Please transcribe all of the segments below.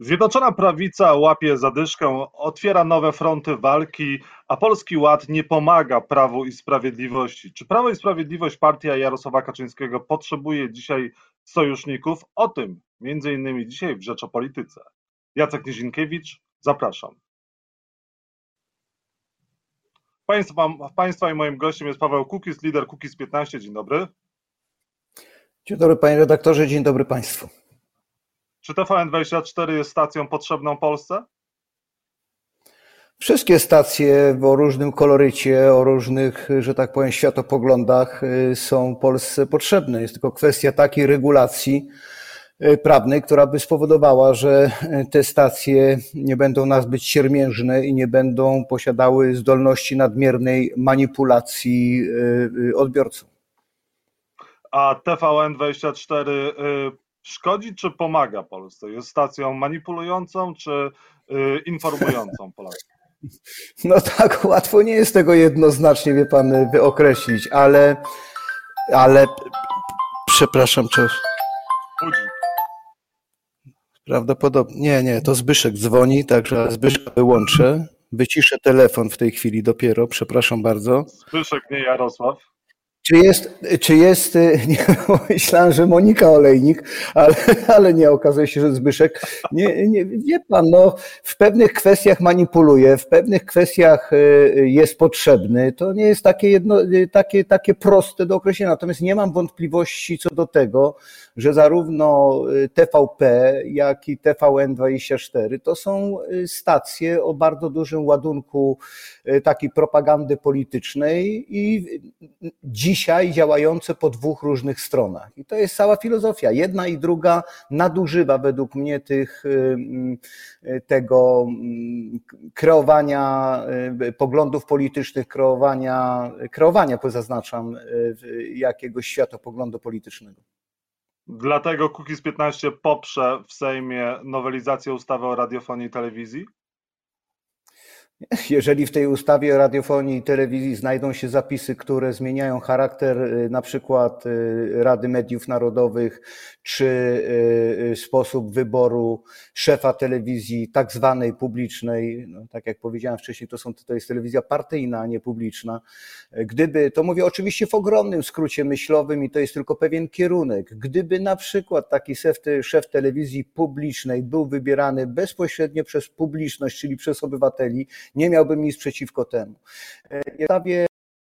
Zjednoczona Prawica łapie zadyszkę, otwiera nowe fronty walki, a Polski Ład nie pomaga Prawu i Sprawiedliwości. Czy Prawo i Sprawiedliwość, partia Jarosława Kaczyńskiego potrzebuje dzisiaj sojuszników? O tym między innymi dzisiaj w Rzeczopolityce. Jacek Nizinkiewicz, zapraszam. Państwa, państwa i moim gościem jest Paweł Kukis, lider Kukis 15. Dzień dobry. Dzień dobry panie redaktorze, dzień dobry państwu. Czy TVN24 jest stacją potrzebną Polsce? Wszystkie stacje o różnym kolorycie, o różnych, że tak powiem, światopoglądach y, są Polsce potrzebne. Jest tylko kwestia takiej regulacji y, prawnej, która by spowodowała, że y, te stacje nie będą nazbyt siermiężne i nie będą posiadały zdolności nadmiernej manipulacji odbiorcą. A TVN24 szkodzi czy pomaga Polsce? Jest stacją manipulującą czy y, informującą Polaków? No tak, łatwo nie jest tego jednoznacznie, wie pan, wyokreślić, ale, ale przepraszam, czy... Prawdopodobnie, nie, nie, to Zbyszek dzwoni, także Zbyszek wyłączę. Wyciszę telefon w tej chwili dopiero, przepraszam bardzo. Zbyszek, nie Jarosław. Czy jest, czy jest, nie, myślałem, że Monika Olejnik, ale, ale nie, okazuje się, że Zbyszek. Nie, nie, wie pan, no, w pewnych kwestiach manipuluje, w pewnych kwestiach e, jest potrzebny. To nie jest takie, jedno, takie, takie proste do określenia. Natomiast nie mam wątpliwości co do tego, że zarówno TVP, jak i TVN24 to są stacje o bardzo dużym ładunku takiej propagandy politycznej i dziś dzisiaj działające po dwóch różnych stronach. I to jest cała filozofia. Jedna i druga nadużywa według mnie tych, y, y, tego y, kreowania poglądów politycznych, kreowania, kreowania zaznaczam, jakiegoś światopoglądu politycznego. Dlatego Kukiz 15 poprze w Sejmie nowelizację ustawy o radiofonii i telewizji? Jeżeli w tej ustawie o radiofonii i telewizji znajdą się zapisy, które zmieniają charakter y, na przykład y, Rady Mediów Narodowych, czy y, sposób wyboru szefa telewizji tak zwanej publicznej, no, tak jak powiedziałem wcześniej, to, są, to jest telewizja partyjna, a nie publiczna. Gdyby, to mówię oczywiście w ogromnym skrócie myślowym i to jest tylko pewien kierunek, gdyby na przykład taki szef, szef telewizji publicznej był wybierany bezpośrednio przez publiczność, czyli przez obywateli, nie miałbym nic przeciwko temu.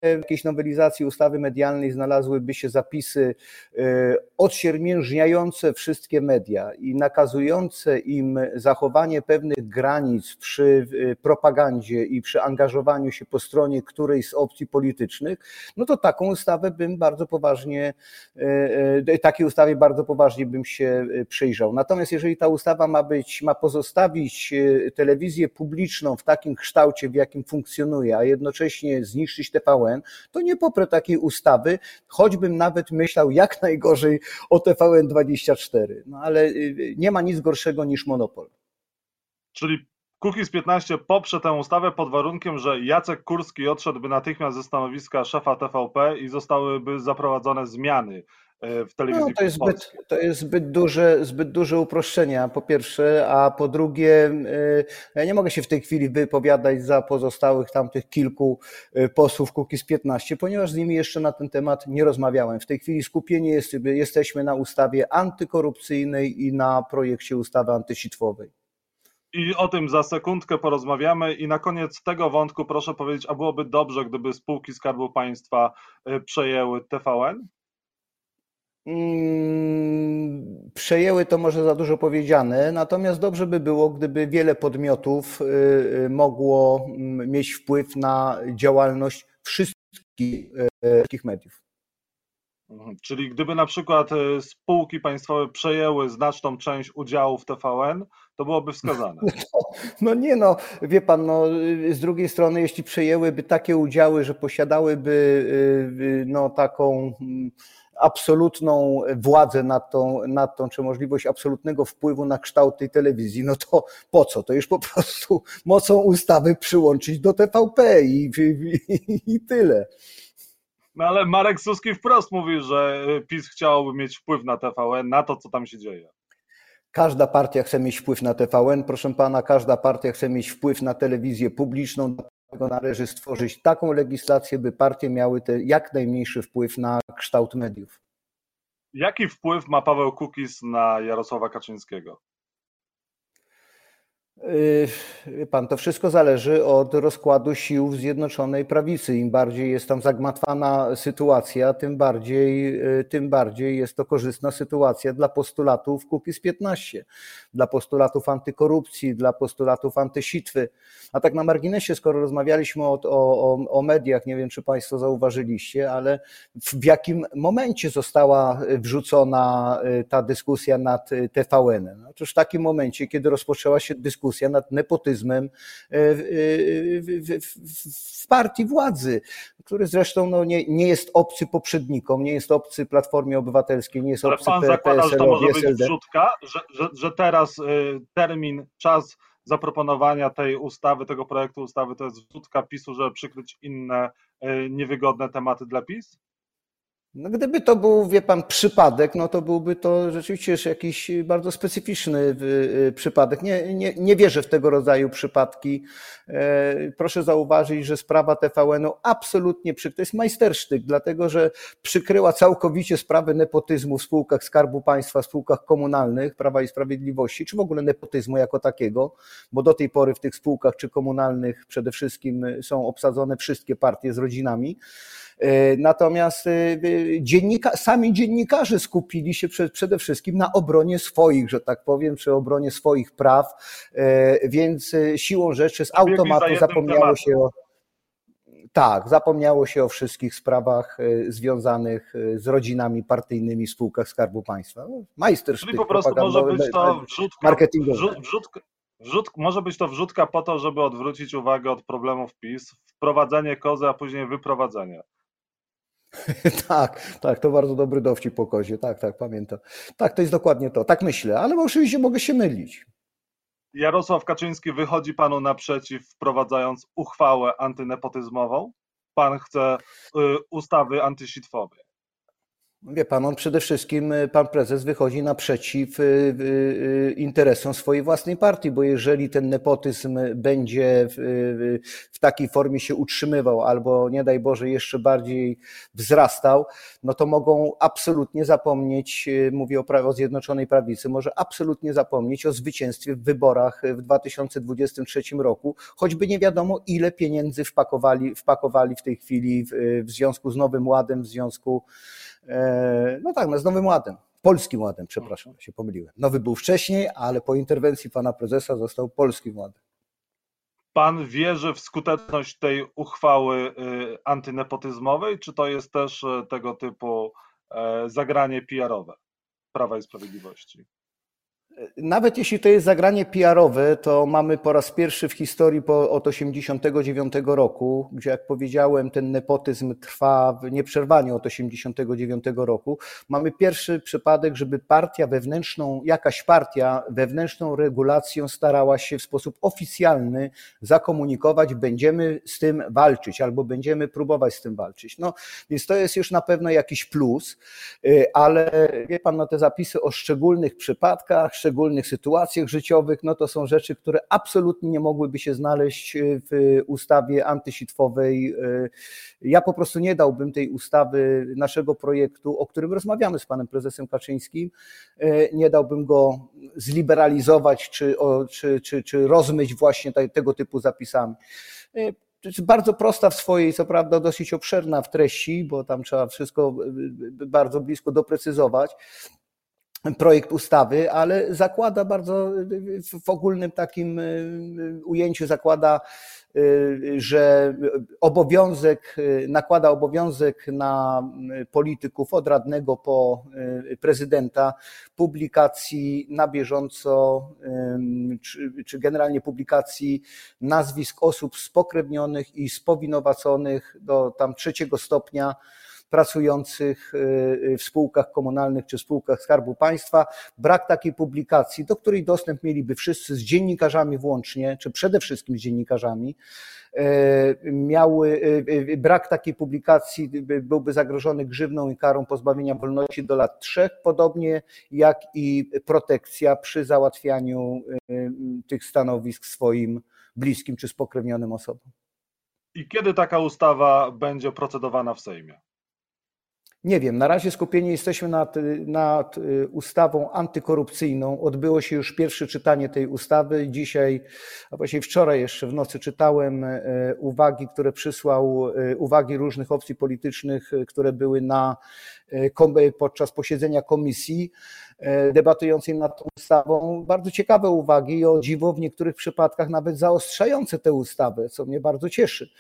W jakiejś nowelizacji ustawy medialnej znalazłyby się zapisy e, odsiermiężniające wszystkie media i nakazujące im zachowanie pewnych granic przy e, propagandzie i przy angażowaniu się po stronie którejś z opcji politycznych, no to taką ustawę bym bardzo poważnie, e, takiej ustawie bardzo poważnie bym się przyjrzał. Natomiast jeżeli ta ustawa ma być, ma pozostawić telewizję publiczną w takim kształcie, w jakim funkcjonuje, a jednocześnie zniszczyć TVN, TVN, to nie poprę takiej ustawy, choćbym nawet myślał jak najgorzej o TVN24. No ale y, nie ma nic gorszego niż monopol. Czyli Kukiz 15 poprze tę ustawę pod warunkiem, że Jacek Kurski odszedłby natychmiast ze stanowiska szefa TVP i zostałyby zaprowadzone zmiany w telewizji no, to, jest zbyt, to jest zbyt duże, zbyt duże uproszczenia, po pierwsze, a po drugie, e, ja nie mogę się w tej chwili wypowiadać za pozostałych tamtych kilku e, posłów z 15, ponieważ z nimi jeszcze na ten temat nie rozmawiałem. W tej chwili skupieni jest, jesteśmy na ustawie antykorupcyjnej i na projekcie ustawy antysitwowej. I o tym za sekundkę porozmawiamy. I na koniec tego wątku proszę powiedzieć, a byłoby dobrze, gdyby spółki Skarbu Państwa przejęły TVN? Mm, przejęły to może za dużo powiedziane, natomiast dobrze by było, gdyby wiele podmiotów y, y, mogło mm, mieć wpływ na działalność wszystkich, y, mediów. Mhm. Czyli gdyby na przykład spółki państwowe przejęły znaczną część udziałów TVN, to byłoby wskazane. No, no, nie no, wie pan, no, z drugiej strony, jeśli przejęłyby takie udziały, że posiadałyby no, taką mm, absolutną władzę nad tą, nad tą, czy możliwość absolutnego wpływu na kształt tej telewizji, no to po co? To już po prostu mocą ustawy przyłączyć do TVP i, i, i tyle. No ale Marek Suski wprost mówi, że PiS chciałby mieć wpływ na TVN, na to, co tam się dzieje. Każda partia chce mieć wpływ na TVN, proszę pana, każda partia chce mieć wpływ na telewizję publiczną, należy stworzyć taką legislację, by partie miały te jak najmniejszy wpływ na kształt mediów. Jaki wpływ ma Paweł Kukiz na Jarosława Kaczyńskiego? Yy, pan, to wszystko zależy od rozkładu sił w Zjednoczonej Prawicy. Im bardziej jest tam zagmatwana sytuacja, tym bardziej, yy, tym bardziej jest to korzystna sytuacja dla postulatów Kukiz 15, dla postulatów antykorupcji, dla postulatów antysitwy. A tak na marginesie, skoro rozmawialiśmy o, o, o mediach, nie wiem czy Państwo zauważyliście, ale w jakim momencie została wrzucona yy, ta dyskusja nad TVN? Otóż w takim momencie, kiedy rozpoczęła się dyskusja, dyskusja nad nepotyzmem e, w, w, w partii władzy, który zresztą no, nie, nie jest obcy poprzednikom, nie jest obcy Platformie Obywatelskiej, nie jest Ale obcy pan zakłada, że to może być wrzutka, że, że, że teraz y, termin, czas zaproponowania tej ustawy, tego projektu ustawy to jest wrzutka PiSu, żeby przykryć inne niewygodne tematy dla PiS? No gdyby to był, wie pan, przypadek, no to byłby to rzeczywiście jakiś bardzo specyficzny y, y, przypadek. Nie, nie, nie wierzę w tego rodzaju przypadki. E, proszę zauważyć, że sprawa TVN-u absolutnie przy, to jest majstersztyk, dlatego że przykryła całkowicie sprawę nepotyzmu w spółkach Skarbu Państwa, spółkach komunalnych Prawa i Sprawiedliwości, czy w ogóle nepotyzmu jako takiego, bo do tej pory w tych spółkach czy komunalnych przede wszystkim są obsadzone wszystkie partie z rodzinami. E, natomiast e, dziennika, sami dziennikarze skupili się przede wszystkim na obronie swoich, że tak powiem, czy obronie swoich praw, e, więc siłą rzeczy z automatu zapomniało się o. Tak, zapomniało się o wszystkich sprawach związanych z rodzinami partyjnymi w spółkach Skarbu Państwa. No, majstersztyk Czyli po prostu może być to wrzutka, wrzutka, wrzut, może być to wrzutka po to, żeby odwrócić uwagę od problemów PiS, wprowadzenie kozy, a później wyprowadzenie. tak, tak, to bardzo dobry dowcip po kozie, tak, tak, pamiętam. Tak, to jest dokładnie to, tak myślę, ale oczywiście mogę się mylić. Jarosław Kaczyński wychodzi panu naprzeciw, wprowadzając uchwałę antynepotyzmową. Pan chce y, ustawy antysitwowej. Wie pan, on przede wszystkim, y, pan prezes wychodzi naprzeciw y, y, interesom swojej własnej partii, bo jeżeli ten nepotyzm będzie w, w takiej formie się utrzymywał, albo nie daj Boże jeszcze bardziej wzrastał, no to mogą absolutnie zapomnieć, mówię o, Zjednoczonej Prawicy, może absolutnie zapomnieć o zwycięstwie w wyborach w 2023 roku, choćby nie wiadomo ile pieniędzy wpakowali, wpakowali w tej chwili w, w związku z Nowym Ładem, w związku no tak, no z Nowym Ładem. Polskim Ładem, przepraszam, się pomyliłem. Nowy był wcześniej, ale po interwencji pana prezesa został Polskim Ładem. Pan wierzy w skuteczność tej uchwały y, antynepotyzmowej, czy to jest też y, tego typu e, zagranie PR-owe Prawa i Sprawiedliwości? Nawet jeśli to jest zagranie PR-owe, to mamy po raz pierwszy w historii po, od 1989 roku, gdzie jak powiedziałem, ten nepotyzm trwa nieprzerwanie od 1989 roku. Mamy pierwszy przypadek, żeby partia wewnętrzną, jakaś partia wewnętrzną regulacją starała się w sposób oficjalny zakomunikować, będziemy z tym walczyć albo będziemy próbować z tym walczyć. No, więc to jest już na pewno jakiś plus, y, ale wie pan, no te zapisy o szczególnych przypadkach, szczególnych sytuacjach życiowych, no to są rzeczy, które absolutnie nie mogłyby się znaleźć e, w ustawie antysitwowej. E, ja po prostu nie dałbym tej ustawy, naszego projektu, o którym rozmawiamy z panem prezesem Kaczyńskim, e, nie dałbym go zliberalizować czy, czy, czy, czy rozmyć właśnie tego typu zapisami bardzo prosta w swojej, co prawda dosyć obszerna w treści, bo tam trzeba wszystko bardzo blisko doprecyzować, projekt ustawy, ale zakłada bardzo w ogólnym takim y, ujęciu zakłada, y, że obowiązek, y, nakłada obowiązek na polityków od radnego po prezydenta publikacji na bieżąco, czy, czy generalnie publikacji nazwisk osób spokrewnionych i spowinowaconych do tam trzeciego stopnia pracujących w spółkach komunalnych czy spółkach Skarbu Państwa. Brak takiej publikacji, do której dostęp mieliby wszyscy z dziennikarzami włącznie, czy przede wszystkim z dziennikarzami, miały brak takiej publikacji byłby zagrożony grzywną i karą pozbawienia wolności do lat trzech, podobnie jak i protekcja przy załatwianiu tych stanowisk swoim bliskim czy spokrewnionym osobom. I kiedy taka ustawa będzie procedowana w Sejmie? Nie wiem, na razie skupieni jesteśmy nad, nad, y, ustawą antykorupcyjną. Odbyło się już pierwsze czytanie tej ustawy. Dzisiaj, a właściwie wczoraj jeszcze w nocy czytałem y, uwagi, które przysłał, y, uwagi różnych opcji politycznych, które były na, podczas posiedzenia komisji debatującej nad tą ustawą. Bardzo ciekawe uwagi i o dziwo w niektórych przypadkach nawet zaostrzające tę ustawę, co mnie bardzo cieszy.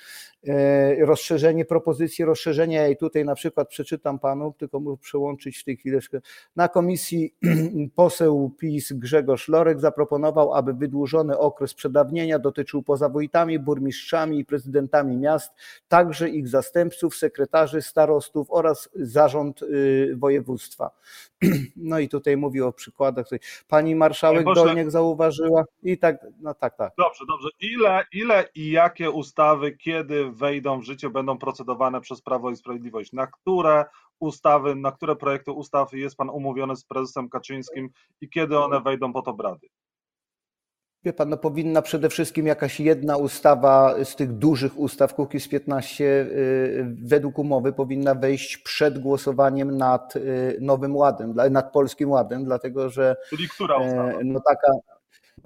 E, rozszerzenie propozycji, rozszerzenia i tutaj na przykład przeczytam panu, tylko muszę przełączyć w tej chwileczkę. Na komisji poseł PiS Grzegorz Lorek zaproponował, aby wydłużony okres przedawnienia dotyczył poza wójtami, burmistrzami i prezydentami miast, także ich zastępców, sekretarzy, starostów oraz zarząd y, województwa. No i tutaj mówi o przykładach. Pani marszałek Dolniak zauważyła i tak, no tak, tak. Dobrze, dobrze. Ile, ile i jakie ustawy, kiedy wejdą w życie, będą procedowane przez Prawo i Sprawiedliwość? Na które ustawy, na które projekty ustaw jest Pan umówiony z prezesem Kaczyńskim i kiedy one wejdą pod obrady? Wie pan, no powinna przede wszystkim jakaś jedna ustawa z tych dużych ustaw Kukiz 15 y, według umowy powinna wejść przed głosowaniem nad y, Nowym Ładem, nad Polskim Ładem, dlatego że... Czyli która e, ustawa? No taka,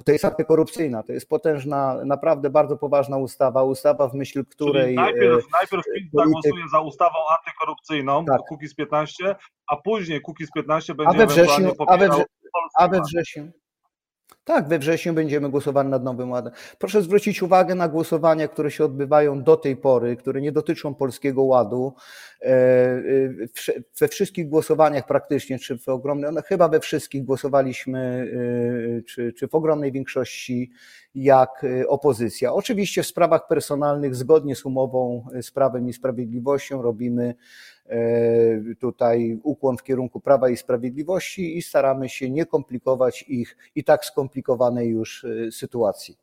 to jest antykorupcyjna, to jest potężna, naprawdę bardzo poważna ustawa, ustawa w myśl której... Czyli najpierw, e, najpierw PiS zagłosuje za ustawą antykorupcyjną, tak. Kukiz 15, a później Kukiz 15 będzie a we wrześniu, a we, wrze, a we wrześniu, tak, we wrześniu będziemy głosowali nad Nowym Ładem. Proszę zwrócić uwagę na głosowania, które się odbywają do tej pory, które nie dotyczą Polskiego Ładu. E, e, we wszystkich głosowaniach praktycznie, czy w ogromnej, no chyba we wszystkich głosowaliśmy, e, czy, czy w ogromnej większości jak opozycja. Oczywiście w sprawach personalnych, zgodnie z umową z Prawem i Sprawiedliwością, robimy tutaj ukłon w kierunku Prawa i Sprawiedliwości i staramy się nie komplikować ich i tak skomplikowanej już e, sytuacji.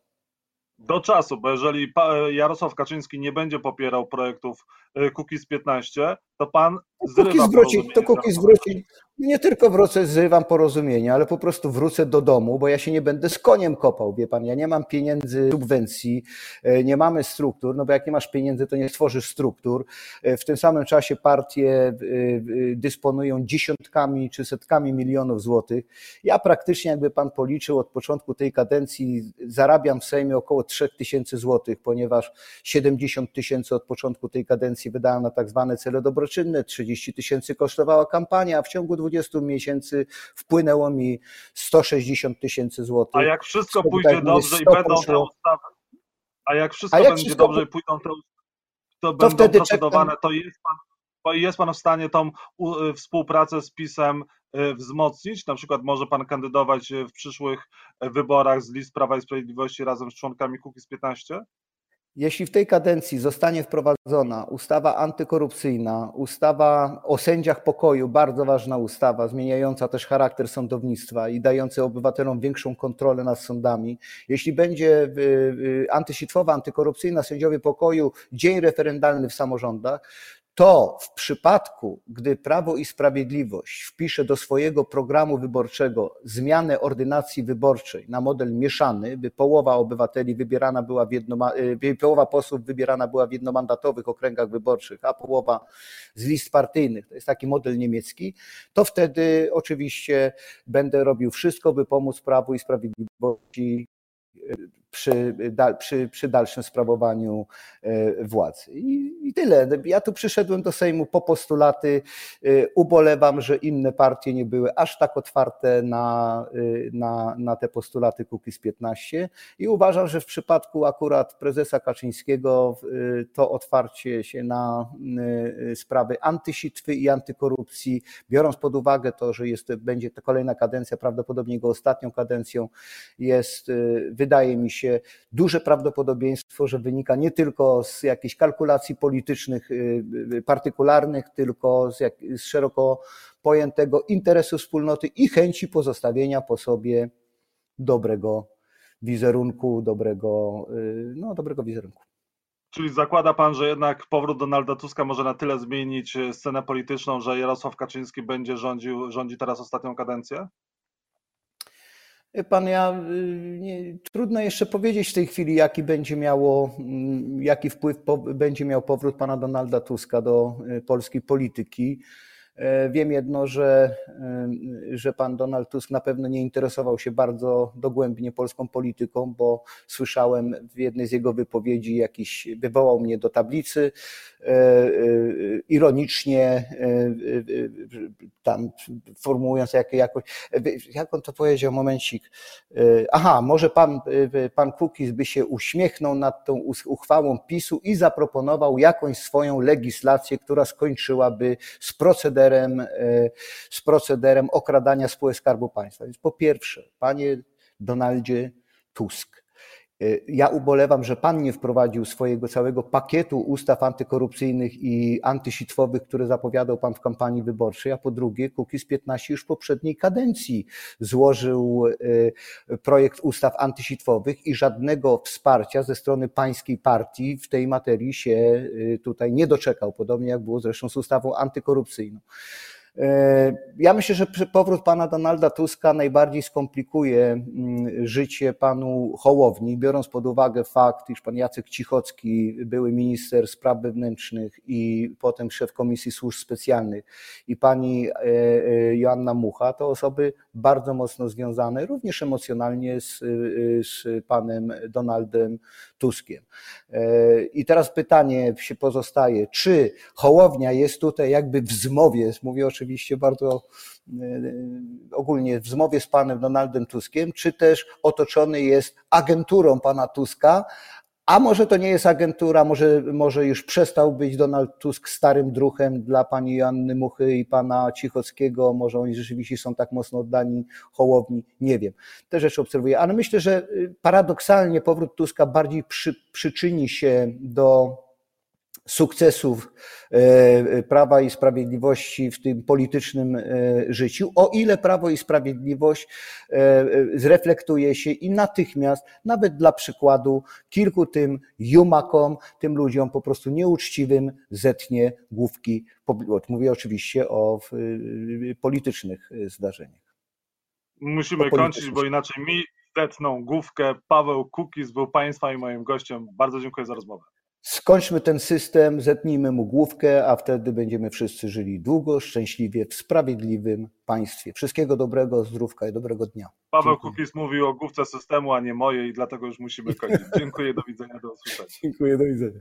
Do czasu, bo jeżeli Jarosław Kaczyński nie będzie popierał projektów Kukiz 15, to pan zrywa wróci, To Kukiz wróci, nie tylko wrócę, zrywam porozumienie, ale po prostu wrócę do domu, bo ja się nie będę z koniem kopał, wie pan, ja nie mam pieniędzy, subwencji, e, nie mamy struktur, no bo jak nie masz pieniędzy, to nie stworzysz struktur. E, w tym samym czasie partie e, dysponują dziesiątkami czy setkami milionów złotych. Ja praktycznie, jakby pan policzył, od początku tej kadencji zarabiam w Sejmie około 3 tysięcy złotych, ponieważ 70 tysięcy od początku tej kadencji wydałem na tak zwane cele dobroczynne, 30 tysięcy kosztowała kampania, a w ciągu 20 miesięcy wpłynęło mi 160 tysięcy złotych. A jak wszystko pójdzie dobrze i będą te ustawy, a jak wszystko a jak będzie wszystko... dobrze i pójdą te to, to będą wtedy procedowane, to jest pan jest Pan w stanie tą y, współpracę z PiSem y, wzmocnić? Na przykład może Pan kandydować w przyszłych wyborach z list Prawa i Sprawiedliwości razem z członkami Kukiz 15? Jeśli w tej kadencji zostanie wprowadzona ustawa antykorupcyjna, ustawa o sędziach pokoju, bardzo ważna ustawa, zmieniająca też charakter sądownictwa i dająca obywatelom większą kontrolę nad sądami, jeśli będzie y, y, antysitwowa, antykorupcyjna, sędziowie pokoju, dzień referendalny w samorządach, to w przypadku, gdy Prawo i Sprawiedliwość wpisze do swojego programu wyborczego zmianę ordynacji wyborczej na model mieszany, by połowa obywateli wybierana była w jednoma, y, połowa posłów wybierana była w jednomandatowych okręgach wyborczych, a połowa z list partyjnych, to jest taki model niemiecki, to wtedy oczywiście będę robił wszystko, by pomóc Prawu i Sprawiedliwości przy, przy, przy dalszym sprawowaniu e, władzy. I, I, tyle. Ja tu przyszedłem do Sejmu po postulaty. E, ubolewam, że inne partie nie były aż tak otwarte na, e, na, na te postulaty Kukiz 15 i uważam, że w przypadku akurat prezesa Kaczyńskiego to otwarcie się na sprawy antysitwy i antykorupcji, biorąc pod uwagę to, że jest, będzie to kolejna kadencja, prawdopodobnie jego ostatnią kadencją, jest, wydaje mi się, duże prawdopodobieństwo, że wynika nie tylko z jakichś kalkulacji politycznych, y, y, partykularnych, tylko z, jak, z szeroko pojętego interesu wspólnoty i chęci pozostawienia po sobie dobrego wizerunku, dobrego, y, no, dobrego wizerunku. Czyli zakłada pan, że jednak powrót Donalda Tuska może na tyle zmienić scenę polityczną, że Jarosław Kaczyński będzie rządził, rządzi teraz ostatnią kadencję? Pan, ja y, nie, trudno jeszcze powiedzieć w tej chwili, jaki będzie miało, mm, jaki wpływ po, będzie miał powrót pana Donalda Tuska do y, polskiej polityki. E, wiem jedno, że, że pan Donald Tusk na pewno nie interesował się bardzo dogłębnie polską polityką, bo słyszałem w jednej z jego wypowiedzi jakiś, wywołał mnie do tablicy, e, e, ironicznie tam formułując jak, jakoś, jak on to powiedział, momencik, aha, może pan, pan Kukiz by się uśmiechnął nad tą uchwałą PiSu i zaproponował jakąś swoją legislację, która skończyłaby z procederem procederem, e, z procederem okradania spółek Skarbu Państwa. Więc po pierwsze, panie Donaldzie Tusk, ja ubolewam, że pan nie wprowadził swojego całego pakietu ustaw antykorupcyjnych i antysitwowych, które zapowiadał pan w kampanii wyborczej, a po drugie Kukiz 15 już w poprzedniej kadencji złożył e, projekt ustaw antysitwowych i żadnego wsparcia ze strony pańskiej partii w tej materii się tutaj nie doczekał, podobnie jak było zresztą z ustawą antykorupcyjną. E, ja myślę, że powrót pana Donalda Tuska najbardziej skomplikuje mm, życie panu Hołowni, biorąc pod uwagę fakt, iż pan Jacek Cichocki, były minister spraw wewnętrznych i potem szef Komisji Służb Specjalnych i pani e, e, Joanna Mucha, to osoby bardzo mocno związane, również emocjonalnie z, z panem Donaldem Tuskiem. I teraz pytanie się pozostaje, czy Hołownia jest tutaj jakby w zmowie, mówię o oczywiście bardzo e, ogólnie w zmowie z panem Donaldem Tuskiem, czy też otoczony jest agenturą pana Tuska, a może to nie jest agentura, może, może już przestał być Donald Tusk starym druhem dla pani Joanny Muchy i pana Cichockiego, może oni rzeczywiście są tak mocno oddani Hołowni, nie wiem. Te rzeczy obserwuję, ale myślę, że y, paradoksalnie powrót Tuska bardziej przy, przyczyni się do sukcesów e, Prawa i Sprawiedliwości w tym politycznym e, życiu, o ile Prawo i Sprawiedliwość e, zreflektuje się i natychmiast, nawet dla przykładu, kilku tym jumakom, tym ludziom po prostu nieuczciwym zetnie główki. Mówię oczywiście o politycznych zdarzeniach. Musimy kończyć, bo inaczej mi zetną główkę. Paweł Kukiz był Państwa i moim gościem. Bardzo dziękuję za rozmowę. Skończmy ten system, zetnijmy mu główkę, a wtedy będziemy wszyscy żyli długo, szczęśliwie, w sprawiedliwym państwie. Wszystkiego dobrego, zdrówka i dobrego dnia. Paweł Kukis mówił o główce systemu, a nie mojej, i dlatego już musimy kończyć. Dziękuję, do widzenia, do usłyszenia. Dziękuję, do widzenia.